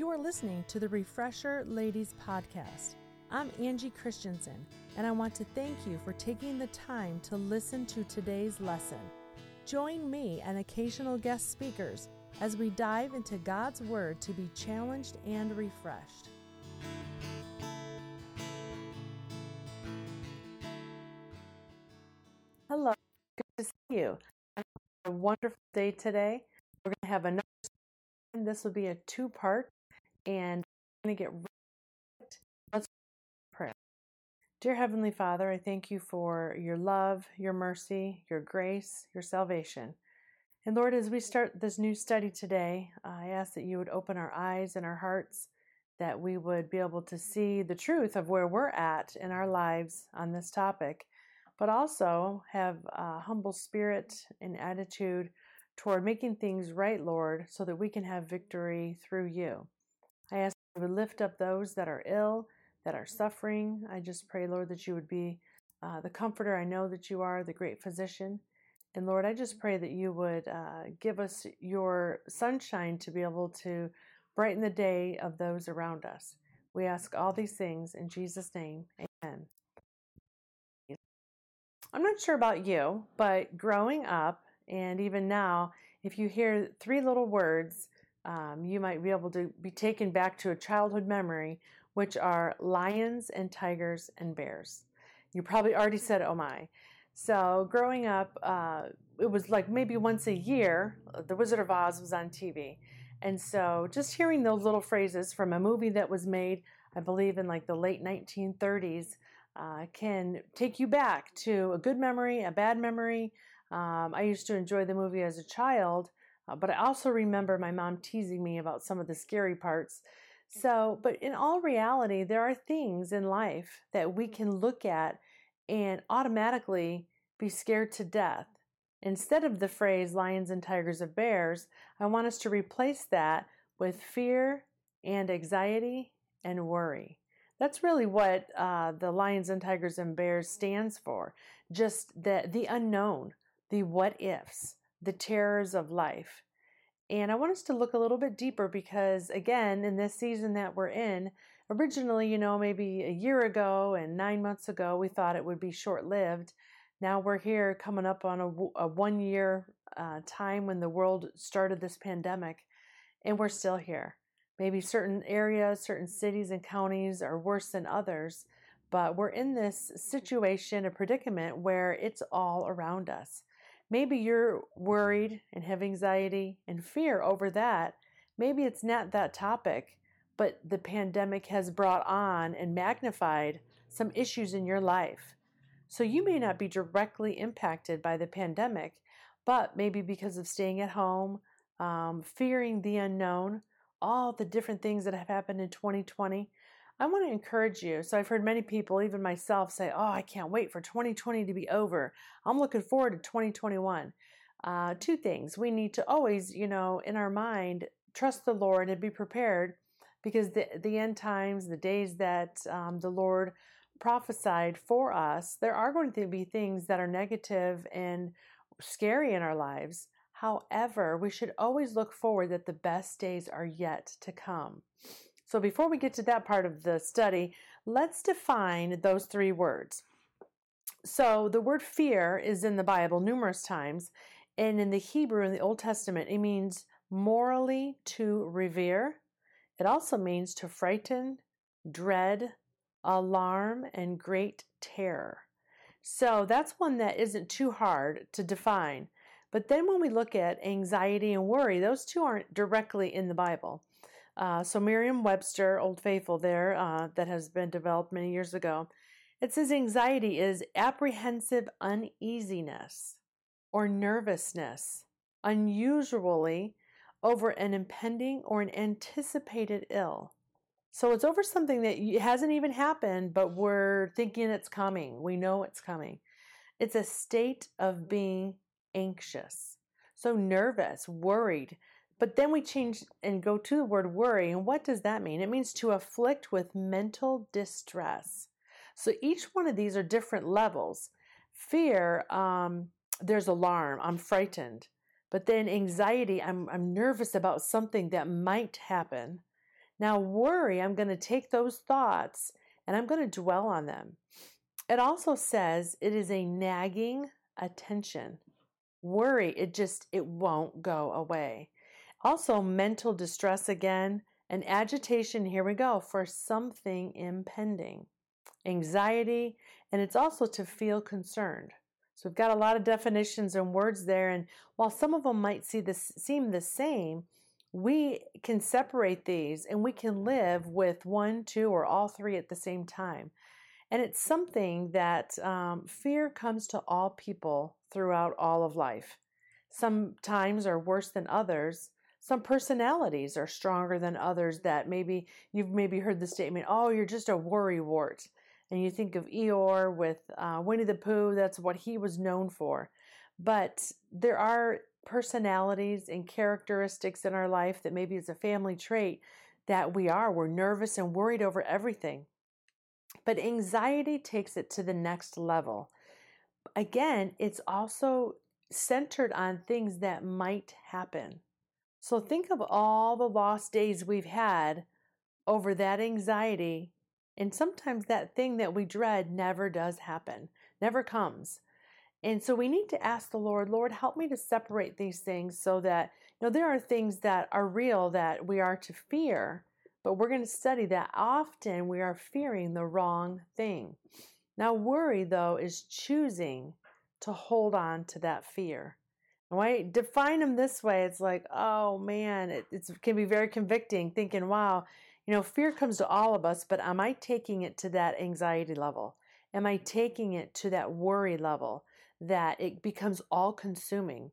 You are listening to the Refresher Ladies Podcast. I'm Angie Christensen, and I want to thank you for taking the time to listen to today's lesson. Join me and occasional guest speakers as we dive into God's Word to be challenged and refreshed. Hello, good to see you. A wonderful day today. We're going to have another. and This will be a two part, and I'm going to get right. Let's pray. Dear Heavenly Father, I thank you for your love, your mercy, your grace, your salvation. And Lord, as we start this new study today, I ask that you would open our eyes and our hearts, that we would be able to see the truth of where we're at in our lives on this topic but also have a humble spirit and attitude toward making things right, Lord, so that we can have victory through you. I ask you to lift up those that are ill, that are suffering. I just pray, Lord, that you would be uh, the comforter. I know that you are the great physician. And Lord, I just pray that you would uh, give us your sunshine to be able to brighten the day of those around us. We ask all these things in Jesus' name. Amen. I'm not sure about you, but growing up and even now, if you hear three little words, um, you might be able to be taken back to a childhood memory, which are lions and tigers and bears. You probably already said, oh my. So, growing up, uh, it was like maybe once a year, The Wizard of Oz was on TV. And so, just hearing those little phrases from a movie that was made, I believe, in like the late 1930s, uh, can take you back to a good memory, a bad memory. Um, I used to enjoy the movie as a child, uh, but I also remember my mom teasing me about some of the scary parts. So, but in all reality, there are things in life that we can look at and automatically be scared to death. Instead of the phrase lions and tigers and bears, I want us to replace that with fear and anxiety and worry. That's really what uh, the Lions and Tigers and Bears stands for. Just the, the unknown, the what ifs, the terrors of life. And I want us to look a little bit deeper because, again, in this season that we're in, originally, you know, maybe a year ago and nine months ago, we thought it would be short lived. Now we're here coming up on a, a one year uh, time when the world started this pandemic, and we're still here. Maybe certain areas, certain cities and counties are worse than others, but we're in this situation, a predicament where it's all around us. Maybe you're worried and have anxiety and fear over that. Maybe it's not that topic, but the pandemic has brought on and magnified some issues in your life. So you may not be directly impacted by the pandemic, but maybe because of staying at home, um, fearing the unknown, all the different things that have happened in 2020, I want to encourage you. So I've heard many people, even myself, say, Oh, I can't wait for 2020 to be over. I'm looking forward to 2021. Uh, two things. We need to always, you know, in our mind, trust the Lord and be prepared because the, the end times, the days that um, the Lord prophesied for us, there are going to be things that are negative and scary in our lives. However, we should always look forward that the best days are yet to come. So, before we get to that part of the study, let's define those three words. So, the word fear is in the Bible numerous times, and in the Hebrew in the Old Testament, it means morally to revere. It also means to frighten, dread, alarm, and great terror. So, that's one that isn't too hard to define. But then when we look at anxiety and worry, those two aren't directly in the Bible. Uh, so Merriam Webster, Old Faithful, there, uh, that has been developed many years ago, it says anxiety is apprehensive uneasiness or nervousness, unusually over an impending or an anticipated ill. So it's over something that hasn't even happened, but we're thinking it's coming. We know it's coming. It's a state of being anxious, so nervous, worried. But then we change and go to the word worry. And what does that mean? It means to afflict with mental distress. So each one of these are different levels. Fear, um, there's alarm, I'm frightened. But then anxiety, I'm, I'm nervous about something that might happen. Now, worry, I'm going to take those thoughts and I'm going to dwell on them. It also says it is a nagging attention. Worry, it just it won't go away. Also, mental distress again, and agitation, here we go, for something impending. Anxiety, and it's also to feel concerned. So we've got a lot of definitions and words there, and while some of them might see this seem the same, we can separate these and we can live with one, two, or all three at the same time. And it's something that um, fear comes to all people throughout all of life. Some times are worse than others. Some personalities are stronger than others that maybe you've maybe heard the statement, oh, you're just a worry wart. And you think of Eeyore with uh, Winnie the Pooh, that's what he was known for. But there are personalities and characteristics in our life that maybe is a family trait that we are. We're nervous and worried over everything. But anxiety takes it to the next level. Again, it's also centered on things that might happen. So think of all the lost days we've had over that anxiety. And sometimes that thing that we dread never does happen, never comes. And so we need to ask the Lord, Lord, help me to separate these things so that, you know, there are things that are real that we are to fear, but we're going to study that often we are fearing the wrong thing. Now, worry, though, is choosing to hold on to that fear. I define them this way, it's like, oh man, it it's, can be very convicting thinking, wow, you know, fear comes to all of us, but am I taking it to that anxiety level? Am I taking it to that worry level? that it becomes all consuming.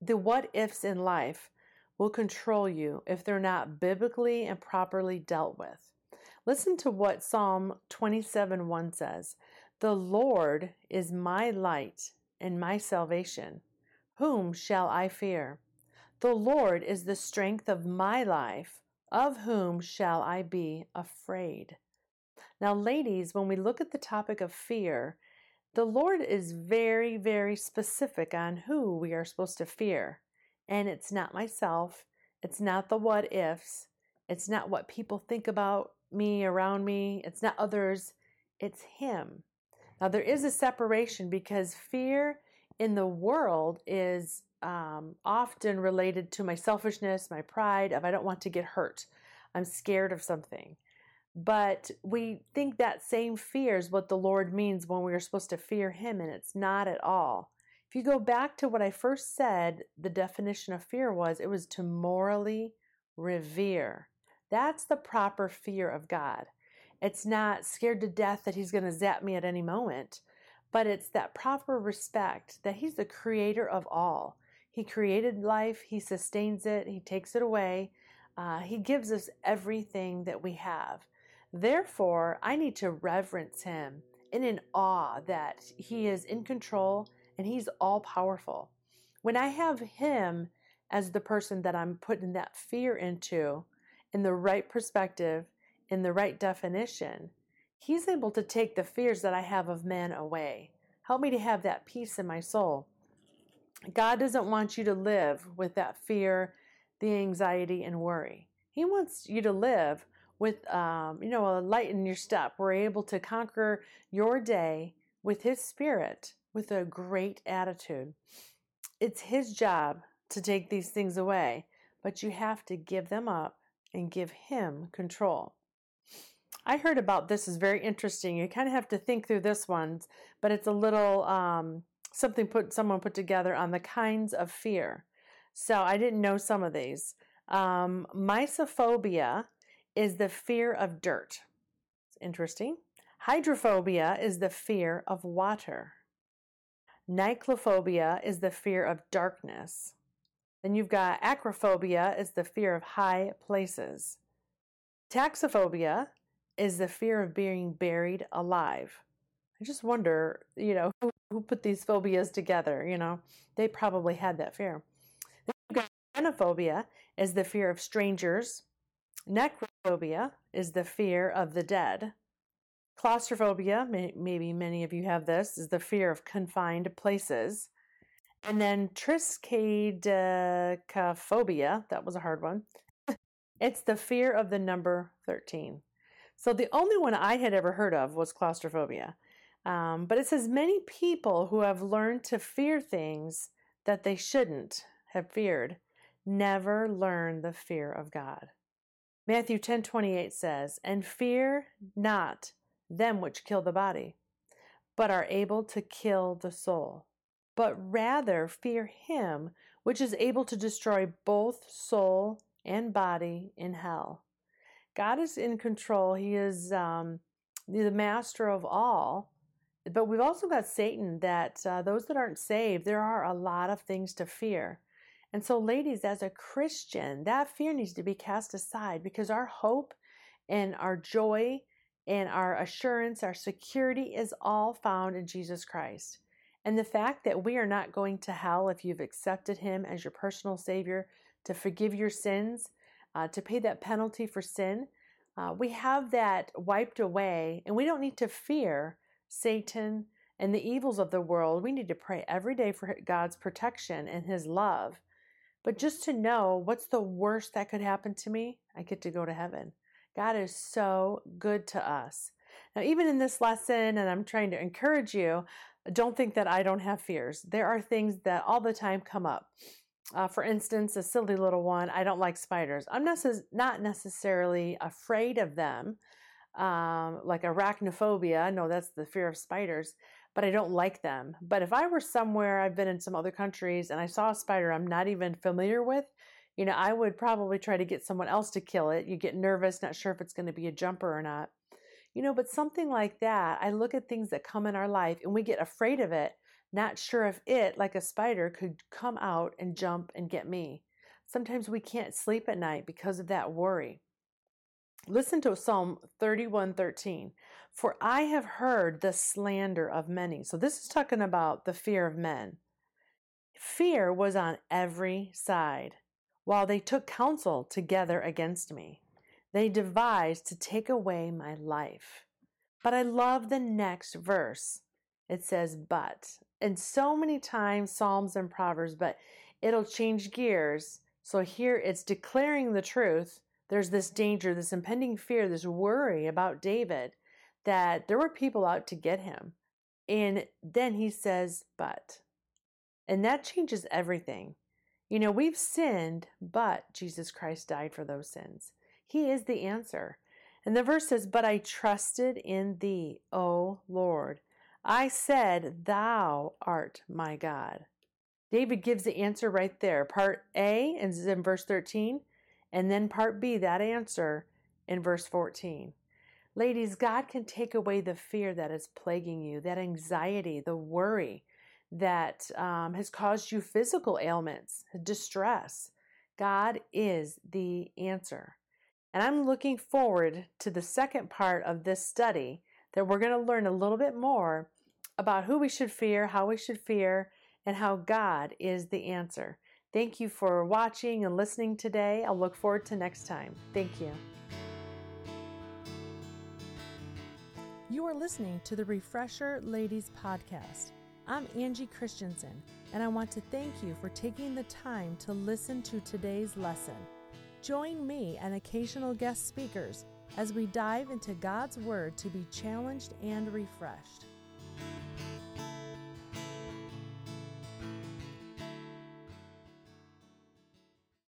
The what ifs in life will control you if they're not biblically and properly dealt with. Listen to what Psalm 27 1 says The Lord is my light and my salvation. Whom shall I fear? The Lord is the strength of my life. Of whom shall I be afraid? Now, ladies, when we look at the topic of fear, the Lord is very, very specific on who we are supposed to fear. And it's not myself, it's not the what ifs, it's not what people think about me, around me, it's not others, it's Him. Now, there is a separation because fear in the world is um, often related to my selfishness, my pride, of I don't want to get hurt. I'm scared of something. But we think that same fear is what the Lord means when we are supposed to fear Him, and it's not at all. If you go back to what I first said, the definition of fear was it was to morally revere. That's the proper fear of God. It's not scared to death that He's going to zap me at any moment, but it's that proper respect that He's the creator of all. He created life, He sustains it, He takes it away, uh, He gives us everything that we have. Therefore, I need to reverence him in an awe that he is in control and he's all powerful. When I have him as the person that I'm putting that fear into, in the right perspective, in the right definition, he's able to take the fears that I have of men away. Help me to have that peace in my soul. God doesn't want you to live with that fear, the anxiety, and worry. He wants you to live with um, you know a light in your step we're able to conquer your day with his spirit with a great attitude it's his job to take these things away but you have to give them up and give him control i heard about this is very interesting you kind of have to think through this one but it's a little um, something put someone put together on the kinds of fear so i didn't know some of these um, mysophobia is the fear of dirt. It's interesting. Hydrophobia is the fear of water. Nyctophobia is the fear of darkness. Then you've got acrophobia is the fear of high places. Taxophobia is the fear of being buried alive. I just wonder, you know, who, who put these phobias together, you know? They probably had that fear. Xenophobia is the fear of strangers, Necrophobia is the fear of the dead. Claustrophobia, may, maybe many of you have this, is the fear of confined places. And then triskaidekaphobia, that was a hard one, It's the fear of the number 13. So the only one I had ever heard of was claustrophobia. Um, but it says many people who have learned to fear things that they shouldn't have feared never learn the fear of God. Matthew 10:28 says, "And fear not them which kill the body, but are able to kill the soul, but rather fear him which is able to destroy both soul and body in hell." God is in control. He is um, the master of all. But we've also got Satan that uh, those that aren't saved, there are a lot of things to fear. And so, ladies, as a Christian, that fear needs to be cast aside because our hope and our joy and our assurance, our security is all found in Jesus Christ. And the fact that we are not going to hell if you've accepted Him as your personal Savior to forgive your sins, uh, to pay that penalty for sin, uh, we have that wiped away, and we don't need to fear Satan and the evils of the world. We need to pray every day for God's protection and His love. But just to know what's the worst that could happen to me, I get to go to heaven. God is so good to us. Now, even in this lesson, and I'm trying to encourage you, don't think that I don't have fears. There are things that all the time come up. Uh, for instance, a silly little one, I don't like spiders. I'm not necessarily afraid of them, um, like arachnophobia. No, that's the fear of spiders, but I don't like them. But if I were somewhere, I've been in some other countries, and I saw a spider I'm not even familiar with, you know, I would probably try to get someone else to kill it. You get nervous, not sure if it's going to be a jumper or not. You know, but something like that, I look at things that come in our life and we get afraid of it, not sure if it, like a spider, could come out and jump and get me. Sometimes we can't sleep at night because of that worry. Listen to Psalm 31:13. For I have heard the slander of many. So this is talking about the fear of men. Fear was on every side, while they took counsel together against me. They devised to take away my life. But I love the next verse. It says, but. And so many times, Psalms and Proverbs, but it'll change gears. So here it's declaring the truth there's this danger, this impending fear, this worry about David that there were people out to get him. And then he says, but. And that changes everything. You know, we've sinned, but Jesus Christ died for those sins. He is the answer. And the verse says, But I trusted in thee, O Lord. I said, Thou art my God. David gives the answer right there. Part A is in verse 13. And then part B, that answer in verse 14. Ladies, God can take away the fear that is plaguing you, that anxiety, the worry that um, has caused you physical ailments, distress. God is the answer. And I'm looking forward to the second part of this study that we're going to learn a little bit more about who we should fear, how we should fear, and how God is the answer. Thank you for watching and listening today. I'll look forward to next time. Thank you. You are listening to the Refresher Ladies Podcast. I'm Angie Christensen, and I want to thank you for taking the time to listen to today's lesson. Join me and occasional guest speakers as we dive into God's Word to be challenged and refreshed.